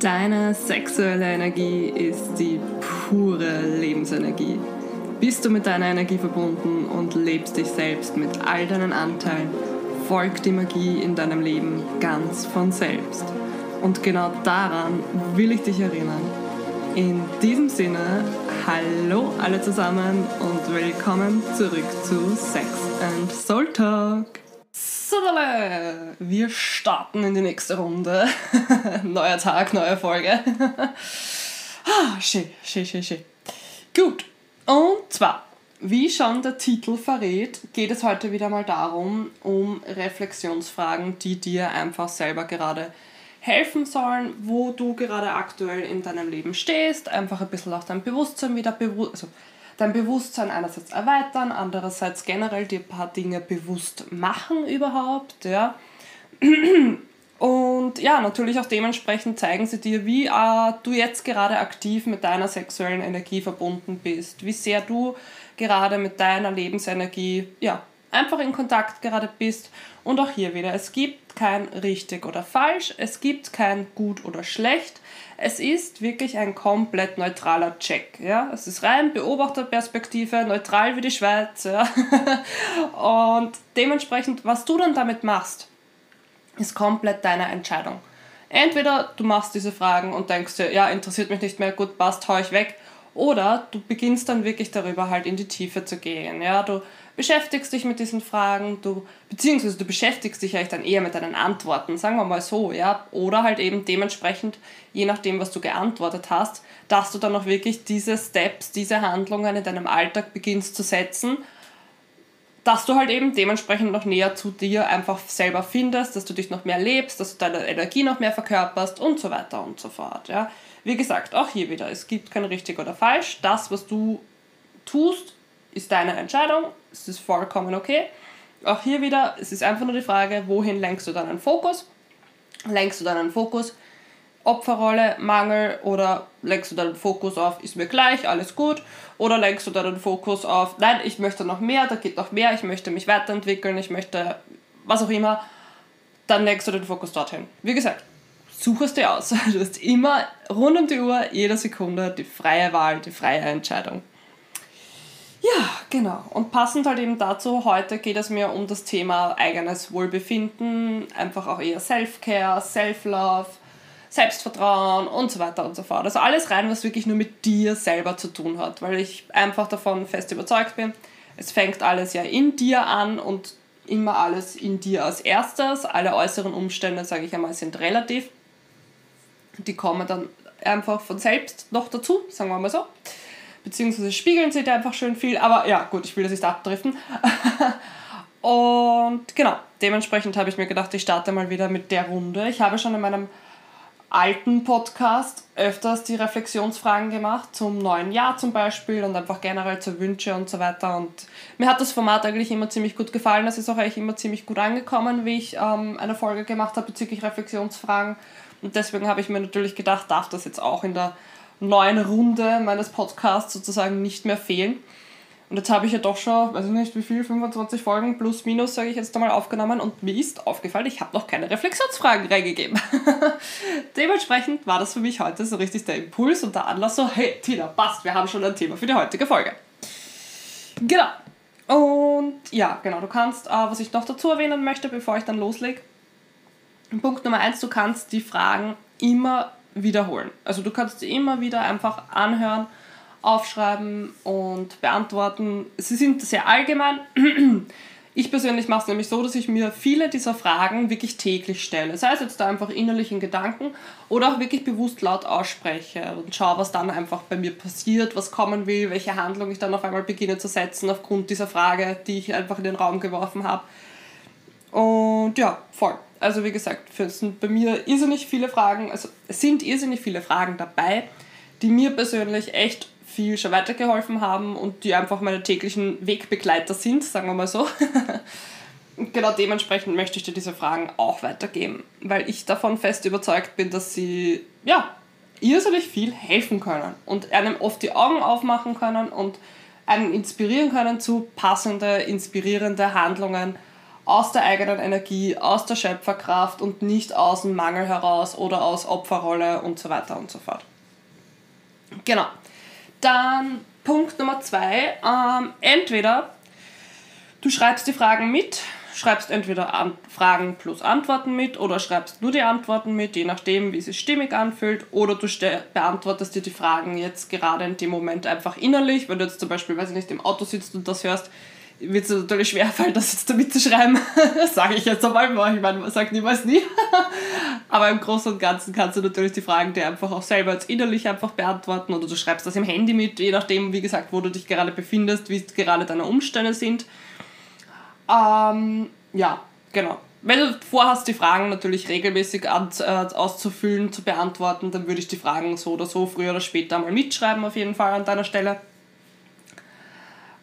Deine sexuelle Energie ist die pure Lebensenergie. Bist du mit deiner Energie verbunden und lebst dich selbst mit all deinen Anteilen, folgt die Magie in deinem Leben ganz von selbst. Und genau daran will ich dich erinnern. In diesem Sinne, hallo alle zusammen und willkommen zurück zu Sex and Soul Talk. Sodale! Wir starten in die nächste Runde. Neuer Tag, neue Folge. ah, schön, schön, schön, schön. Gut, und zwar, wie schon der Titel verrät, geht es heute wieder mal darum, um Reflexionsfragen, die dir einfach selber gerade helfen sollen, wo du gerade aktuell in deinem Leben stehst, einfach ein bisschen auch dein Bewusstsein wieder bewusst, also dein Bewusstsein einerseits erweitern, andererseits generell dir ein paar Dinge bewusst machen überhaupt, ja. Und ja, natürlich auch dementsprechend zeigen sie dir, wie äh, du jetzt gerade aktiv mit deiner sexuellen Energie verbunden bist, wie sehr du gerade mit deiner Lebensenergie ja, einfach in Kontakt gerade bist. Und auch hier wieder, es gibt kein richtig oder falsch, es gibt kein gut oder schlecht. Es ist wirklich ein komplett neutraler Check. Ja? Es ist rein Beobachterperspektive, neutral wie die Schweiz. Ja? Und dementsprechend, was du dann damit machst, ist komplett deine Entscheidung. Entweder du machst diese Fragen und denkst dir, ja, interessiert mich nicht mehr, gut, passt, hau ich weg. Oder du beginnst dann wirklich darüber halt in die Tiefe zu gehen. Ja, du beschäftigst dich mit diesen Fragen, du, beziehungsweise du beschäftigst dich eigentlich dann eher mit deinen Antworten, sagen wir mal so, ja. Oder halt eben dementsprechend, je nachdem, was du geantwortet hast, dass du dann auch wirklich diese Steps, diese Handlungen in deinem Alltag beginnst zu setzen, dass du halt eben dementsprechend noch näher zu dir einfach selber findest, dass du dich noch mehr lebst, dass du deine Energie noch mehr verkörperst und so weiter und so fort, ja. Wie gesagt, auch hier wieder, es gibt kein richtig oder falsch. Das, was du tust, ist deine Entscheidung, es ist vollkommen okay. Auch hier wieder, es ist einfach nur die Frage, wohin lenkst du deinen Fokus? Lenkst du deinen Fokus Opferrolle, Mangel oder lenkst du deinen Fokus auf, ist mir gleich, alles gut? Oder lenkst du deinen Fokus auf, nein, ich möchte noch mehr, da geht noch mehr, ich möchte mich weiterentwickeln, ich möchte was auch immer, dann lenkst du den Fokus dorthin. Wie gesagt, such es dir aus. Du hast immer rund um die Uhr, jede Sekunde die freie Wahl, die freie Entscheidung. Ja, genau. Und passend halt eben dazu, heute geht es mir um das Thema eigenes Wohlbefinden, einfach auch eher Self-Care, Self-Love, Selbstvertrauen und so weiter und so fort. Also alles rein, was wirklich nur mit dir selber zu tun hat, weil ich einfach davon fest überzeugt bin, es fängt alles ja in dir an und immer alles in dir als erstes. Alle äußeren Umstände, sage ich einmal, sind relativ. Die kommen dann einfach von selbst noch dazu, sagen wir mal so beziehungsweise spiegeln sie da einfach schön viel, aber ja, gut, ich will das nicht abdriften. Und genau, dementsprechend habe ich mir gedacht, ich starte mal wieder mit der Runde. Ich habe schon in meinem alten Podcast öfters die Reflexionsfragen gemacht, zum neuen Jahr zum Beispiel und einfach generell zu Wünsche und so weiter. Und mir hat das Format eigentlich immer ziemlich gut gefallen. Es ist auch eigentlich immer ziemlich gut angekommen, wie ich ähm, eine Folge gemacht habe bezüglich Reflexionsfragen. Und deswegen habe ich mir natürlich gedacht, darf das jetzt auch in der neuen Runde meines Podcasts sozusagen nicht mehr fehlen. Und jetzt habe ich ja doch schon, weiß ich nicht wie viel, 25 Folgen plus minus, sage ich jetzt einmal, aufgenommen und mir ist aufgefallen, ich habe noch keine Reflexionsfragen reingegeben. Dementsprechend war das für mich heute so richtig der Impuls und der Anlass so, hey Tina, passt, wir haben schon ein Thema für die heutige Folge. Genau. Und ja, genau, du kannst, äh, was ich noch dazu erwähnen möchte, bevor ich dann loslege, Punkt Nummer eins, du kannst die Fragen immer wiederholen. Also du kannst sie immer wieder einfach anhören, aufschreiben und beantworten. Sie sind sehr allgemein. Ich persönlich mache es nämlich so, dass ich mir viele dieser Fragen wirklich täglich stelle. Sei es jetzt da einfach innerlich in Gedanken oder auch wirklich bewusst laut ausspreche und schaue, was dann einfach bei mir passiert, was kommen will, welche Handlung ich dann auf einmal beginne zu setzen aufgrund dieser Frage, die ich einfach in den Raum geworfen habe. Und ja, voll. Also wie gesagt, es sind bei mir irrsinnig viele Fragen, also sind irrsinnig viele Fragen dabei, die mir persönlich echt viel schon weitergeholfen haben und die einfach meine täglichen Wegbegleiter sind, sagen wir mal so. Und genau dementsprechend möchte ich dir diese Fragen auch weitergeben, weil ich davon fest überzeugt bin, dass sie ja irrsinnig viel helfen können und einem oft die Augen aufmachen können und einen inspirieren können zu passende, inspirierende Handlungen aus der eigenen Energie, aus der Schöpferkraft und nicht aus dem Mangel heraus oder aus Opferrolle und so weiter und so fort. Genau. Dann Punkt Nummer zwei. Ähm, entweder du schreibst die Fragen mit, schreibst entweder An Fragen plus Antworten mit oder schreibst nur die Antworten mit, je nachdem, wie es sich stimmig anfühlt, oder du beantwortest dir die Fragen jetzt gerade in dem Moment einfach innerlich. Wenn du jetzt zum Beispiel, weiß ich nicht, im Auto sitzt und das hörst, wird es natürlich schwerfallen, das jetzt damit zu schreiben. das sage ich jetzt einmal, ich meine, man sagt niemals nie. Aber im Großen und Ganzen kannst du natürlich die Fragen dir einfach auch selber jetzt innerlich einfach beantworten oder du schreibst das im Handy mit, je nachdem, wie gesagt, wo du dich gerade befindest, wie gerade deine Umstände sind. Ähm, ja, genau. Wenn du vorhast, die Fragen natürlich regelmäßig äh, auszufüllen, zu beantworten, dann würde ich die Fragen so oder so früher oder später mal mitschreiben, auf jeden Fall an deiner Stelle.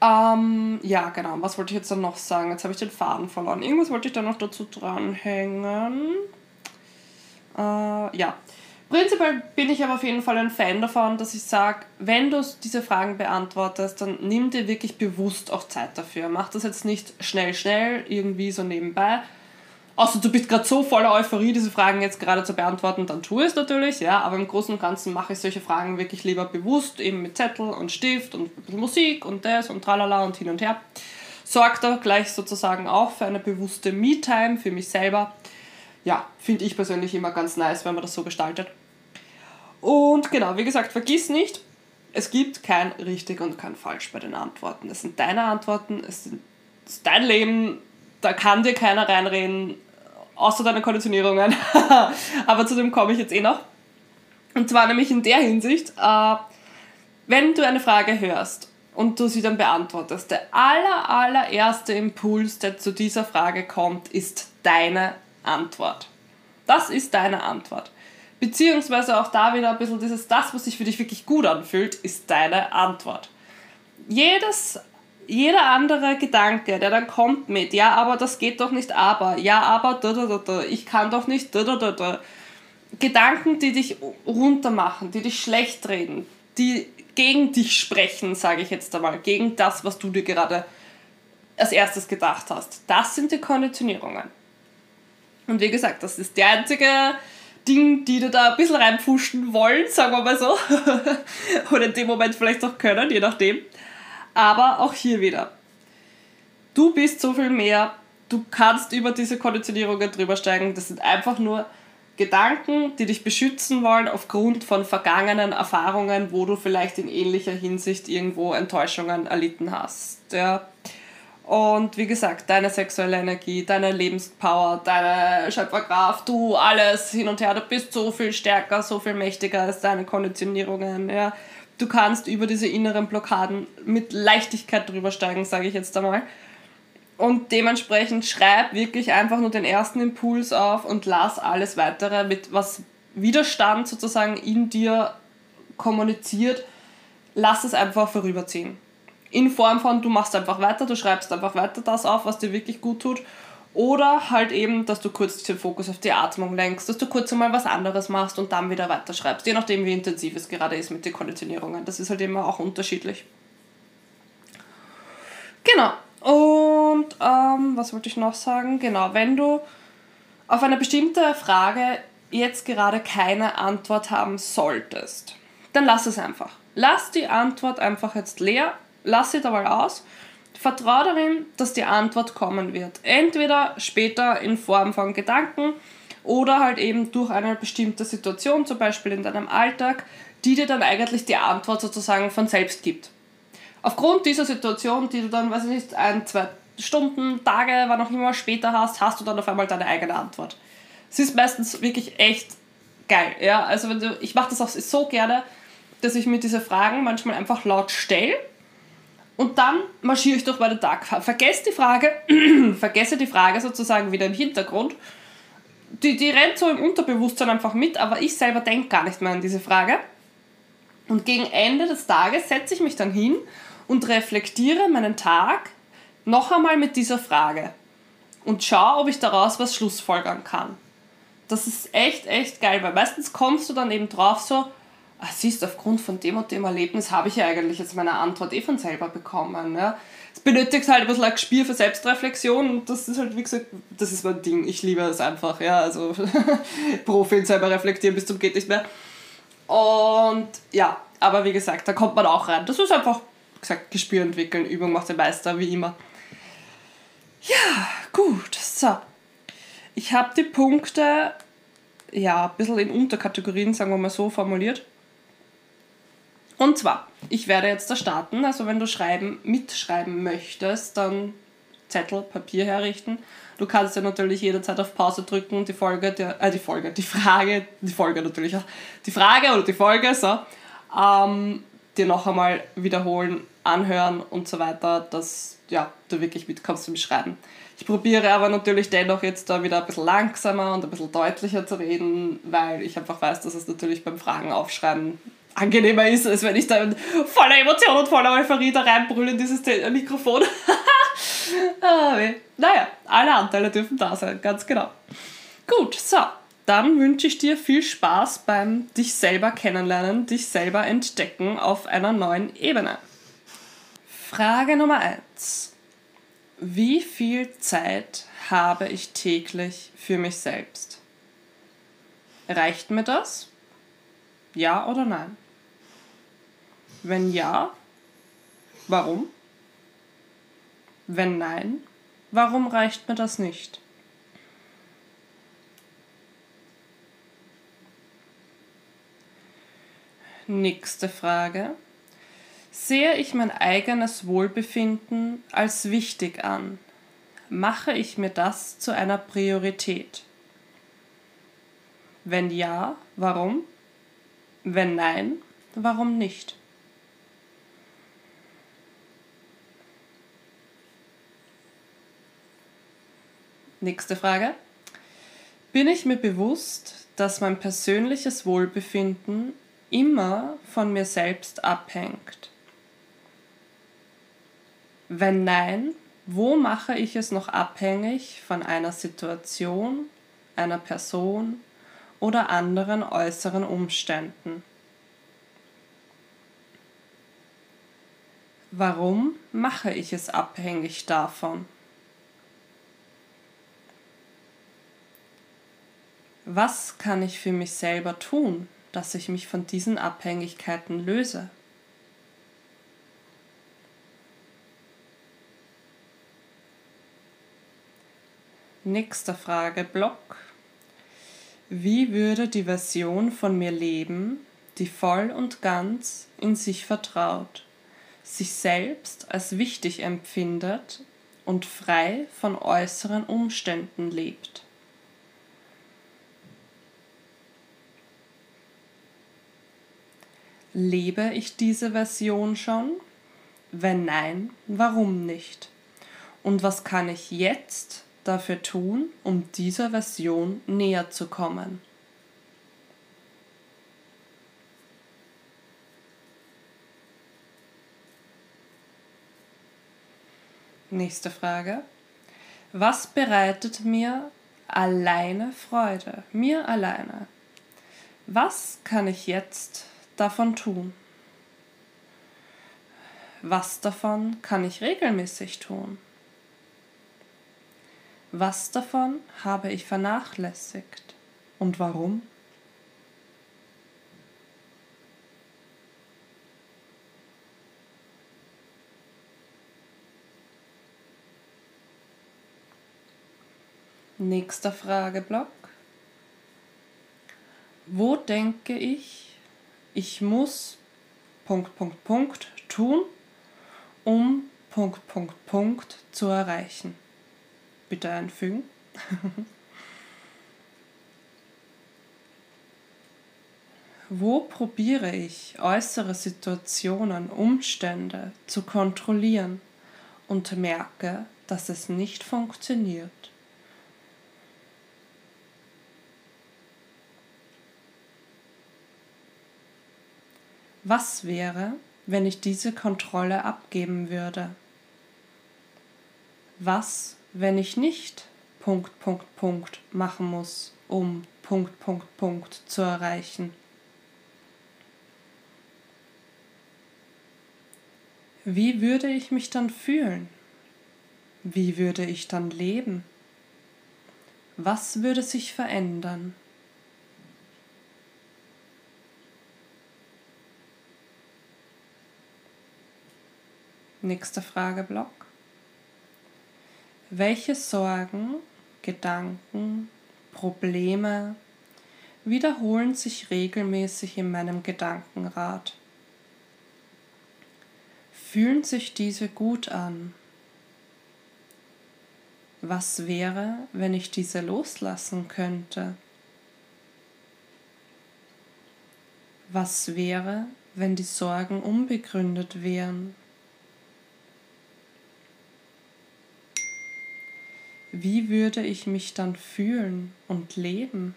Ähm, ja, genau. Was wollte ich jetzt dann noch sagen? Jetzt habe ich den Faden verloren. Irgendwas wollte ich da noch dazu dranhängen. Äh, ja. Prinzipiell bin ich aber auf jeden Fall ein Fan davon, dass ich sage, wenn du diese Fragen beantwortest, dann nimm dir wirklich bewusst auch Zeit dafür. Mach das jetzt nicht schnell, schnell, irgendwie so nebenbei, Außer du bist gerade so voller Euphorie, diese Fragen jetzt gerade zu beantworten, dann tu es natürlich, ja, aber im Großen und Ganzen mache ich solche Fragen wirklich lieber bewusst, eben mit Zettel und Stift und Musik und das und tralala und hin und her. Sorgt da gleich sozusagen auch für eine bewusste Me-Time für mich selber. Ja, finde ich persönlich immer ganz nice, wenn man das so gestaltet. Und genau, wie gesagt, vergiss nicht, es gibt kein richtig und kein falsch bei den Antworten. Es sind deine Antworten, es ist dein Leben, da kann dir keiner reinreden außer deine Konditionierungen. Aber zu dem komme ich jetzt eh noch. Und zwar nämlich in der Hinsicht, äh, wenn du eine Frage hörst und du sie dann beantwortest, der aller, allererste Impuls, der zu dieser Frage kommt, ist deine Antwort. Das ist deine Antwort. Beziehungsweise auch da wieder ein bisschen dieses, das, was sich für dich wirklich gut anfühlt, ist deine Antwort. Jedes jeder andere Gedanke, der dann kommt mit, ja, aber das geht doch nicht, aber, ja, aber, da, da, da, da, ich kann doch nicht, da, da, da, da. Gedanken, die dich runtermachen, die dich schlecht reden, die gegen dich sprechen, sage ich jetzt einmal, gegen das, was du dir gerade als erstes gedacht hast. Das sind die Konditionierungen. Und wie gesagt, das ist der einzige Ding, die dir da ein bisschen reinpfuschen wollen, sagen wir mal so. Oder in dem Moment vielleicht auch können, je nachdem. Aber auch hier wieder. Du bist so viel mehr. Du kannst über diese Konditionierungen drüber steigen. Das sind einfach nur Gedanken, die dich beschützen wollen aufgrund von vergangenen Erfahrungen, wo du vielleicht in ähnlicher Hinsicht irgendwo Enttäuschungen erlitten hast. Ja. Und wie gesagt, deine sexuelle Energie, deine Lebenspower, deine Schöpferkraft, du alles hin und her, du bist so viel stärker, so viel mächtiger als deine Konditionierungen. Ja du kannst über diese inneren Blockaden mit Leichtigkeit drüber steigen, sage ich jetzt einmal. Und dementsprechend schreib wirklich einfach nur den ersten Impuls auf und lass alles weitere mit was Widerstand sozusagen in dir kommuniziert, lass es einfach vorüberziehen. In Form von, du machst einfach weiter, du schreibst einfach weiter das auf, was dir wirklich gut tut oder halt eben, dass du kurz den Fokus auf die Atmung lenkst, dass du kurz einmal was anderes machst und dann wieder weiterschreibst. Je nachdem, wie intensiv es gerade ist mit den Konditionierungen. Das ist halt immer auch unterschiedlich. Genau. Und ähm, was wollte ich noch sagen? Genau, wenn du auf eine bestimmte Frage jetzt gerade keine Antwort haben solltest, dann lass es einfach. Lass die Antwort einfach jetzt leer, lass sie dabei aus Vertrau darin, dass die Antwort kommen wird. Entweder später in Form von Gedanken oder halt eben durch eine bestimmte Situation, zum Beispiel in deinem Alltag, die dir dann eigentlich die Antwort sozusagen von selbst gibt. Aufgrund dieser Situation, die du dann, weiß ich nicht, ein, zwei Stunden, Tage, wann auch immer später hast, hast du dann auf einmal deine eigene Antwort. Es ist meistens wirklich echt geil. Ja? Also wenn du, ich mache das auch so gerne, dass ich mir diese Fragen manchmal einfach laut stelle und dann marschiere ich durch meinen Tag. Vergesst die Frage, vergesse die Frage sozusagen wieder im Hintergrund. Die, die rennt so im Unterbewusstsein einfach mit, aber ich selber denke gar nicht mehr an diese Frage. Und gegen Ende des Tages setze ich mich dann hin und reflektiere meinen Tag noch einmal mit dieser Frage und schaue, ob ich daraus was schlussfolgern kann. Das ist echt, echt geil, weil meistens kommst du dann eben drauf so, ah, siehst, aufgrund von dem und dem Erlebnis habe ich ja eigentlich jetzt meine Antwort eh von selber bekommen. Ja. Es benötigt halt ein bisschen ein Gespür für Selbstreflexion und das ist halt, wie gesagt, das ist mein Ding. Ich liebe es einfach, ja, also Profi selber reflektieren bis zum geht nicht mehr. Und ja, aber wie gesagt, da kommt man auch rein. Das ist einfach, wie gesagt, Gespür entwickeln, Übung macht den Meister, wie immer. Ja, gut, so. Ich habe die Punkte ja, ein bisschen in Unterkategorien, sagen wir mal so, formuliert. Und zwar, ich werde jetzt da starten. Also wenn du schreiben, mitschreiben möchtest, dann Zettel, Papier herrichten. Du kannst ja natürlich jederzeit auf Pause drücken und die Folge, der, äh, die Folge, die Frage, die Folge natürlich auch, die Frage oder die Folge, so, ähm, dir noch einmal wiederholen, anhören und so weiter, dass ja, du wirklich mitkommst im Schreiben. Ich probiere aber natürlich dennoch jetzt da wieder ein bisschen langsamer und ein bisschen deutlicher zu reden, weil ich einfach weiß, dass es natürlich beim Fragen aufschreiben angenehmer ist, als wenn ich da voller Emotion und voller Euphorie da reinbrülle in dieses Mikrofon. ah, naja, alle Anteile dürfen da sein, ganz genau. Gut, so, dann wünsche ich dir viel Spaß beim dich selber kennenlernen, dich selber entdecken auf einer neuen Ebene. Frage Nummer 1. Wie viel Zeit habe ich täglich für mich selbst? Reicht mir das? Ja oder nein? Wenn ja, warum? Wenn nein, warum reicht mir das nicht? Nächste Frage. Sehe ich mein eigenes Wohlbefinden als wichtig an? Mache ich mir das zu einer Priorität? Wenn ja, warum? Wenn nein, warum nicht? Nächste Frage. Bin ich mir bewusst, dass mein persönliches Wohlbefinden immer von mir selbst abhängt? Wenn nein, wo mache ich es noch abhängig von einer Situation, einer Person oder anderen äußeren Umständen? Warum mache ich es abhängig davon? Was kann ich für mich selber tun, dass ich mich von diesen Abhängigkeiten löse? Nächster Frageblock. Wie würde die Version von mir leben, die voll und ganz in sich vertraut, sich selbst als wichtig empfindet und frei von äußeren Umständen lebt? Lebe ich diese Version schon? Wenn nein, warum nicht? Und was kann ich jetzt dafür tun, um dieser Version näher zu kommen? Nächste Frage. Was bereitet mir alleine Freude? Mir alleine. Was kann ich jetzt davon tun? Was davon kann ich regelmäßig tun? Was davon habe ich vernachlässigt und warum? Nächster Frageblock. Wo denke ich, ich muss Punkt, Punkt, Punkt tun, um Punkt, Punkt, Punkt zu erreichen. Bitte einfügen. Wo probiere ich äußere Situationen, Umstände zu kontrollieren und merke, dass es nicht funktioniert? Was wäre, wenn ich diese Kontrolle abgeben würde? Was, wenn ich nicht Punkt, Punkt, Punkt machen muss, um Punkt, Punkt, Punkt zu erreichen? Wie würde ich mich dann fühlen? Wie würde ich dann leben? Was würde sich verändern? Nächster Frageblock. Welche Sorgen, Gedanken, Probleme wiederholen sich regelmäßig in meinem Gedankenrad? Fühlen sich diese gut an? Was wäre, wenn ich diese loslassen könnte? Was wäre, wenn die Sorgen unbegründet wären? Wie würde ich mich dann fühlen und leben?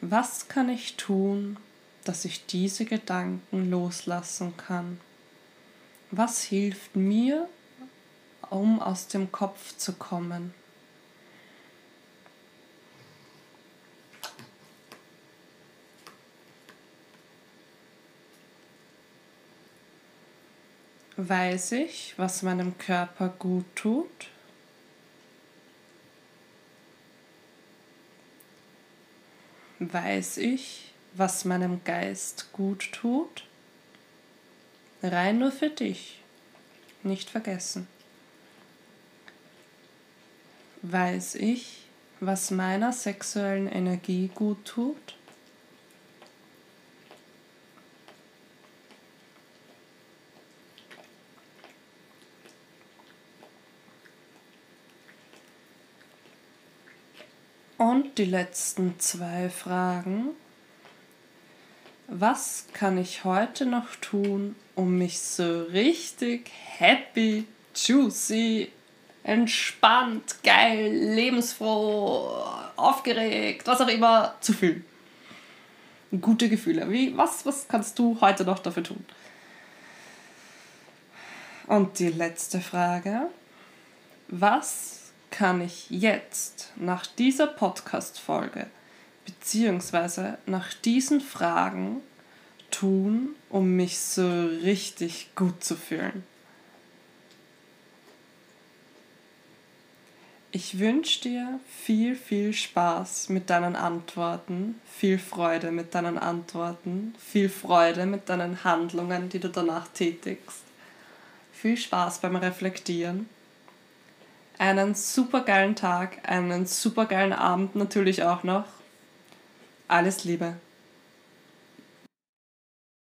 Was kann ich tun, dass ich diese Gedanken loslassen kann? Was hilft mir, um aus dem Kopf zu kommen? Weiß ich, was meinem Körper gut tut? Weiß ich, was meinem Geist gut tut? Rein nur für dich, nicht vergessen. Weiß ich, was meiner sexuellen Energie gut tut? Und die letzten zwei Fragen. Was kann ich heute noch tun, um mich so richtig happy, juicy, entspannt, geil, lebensfroh, aufgeregt, was auch immer zu fühlen? Gute Gefühle. Wie, was, was kannst du heute noch dafür tun? Und die letzte Frage. Was kann ich jetzt nach dieser Podcast-Folge beziehungsweise nach diesen Fragen tun, um mich so richtig gut zu fühlen? Ich wünsche dir viel, viel Spaß mit deinen Antworten, viel Freude mit deinen Antworten, viel Freude mit deinen Handlungen, die du danach tätigst. Viel Spaß beim Reflektieren einen supergeilen Tag, einen supergeilen Abend natürlich auch noch. Alles Liebe.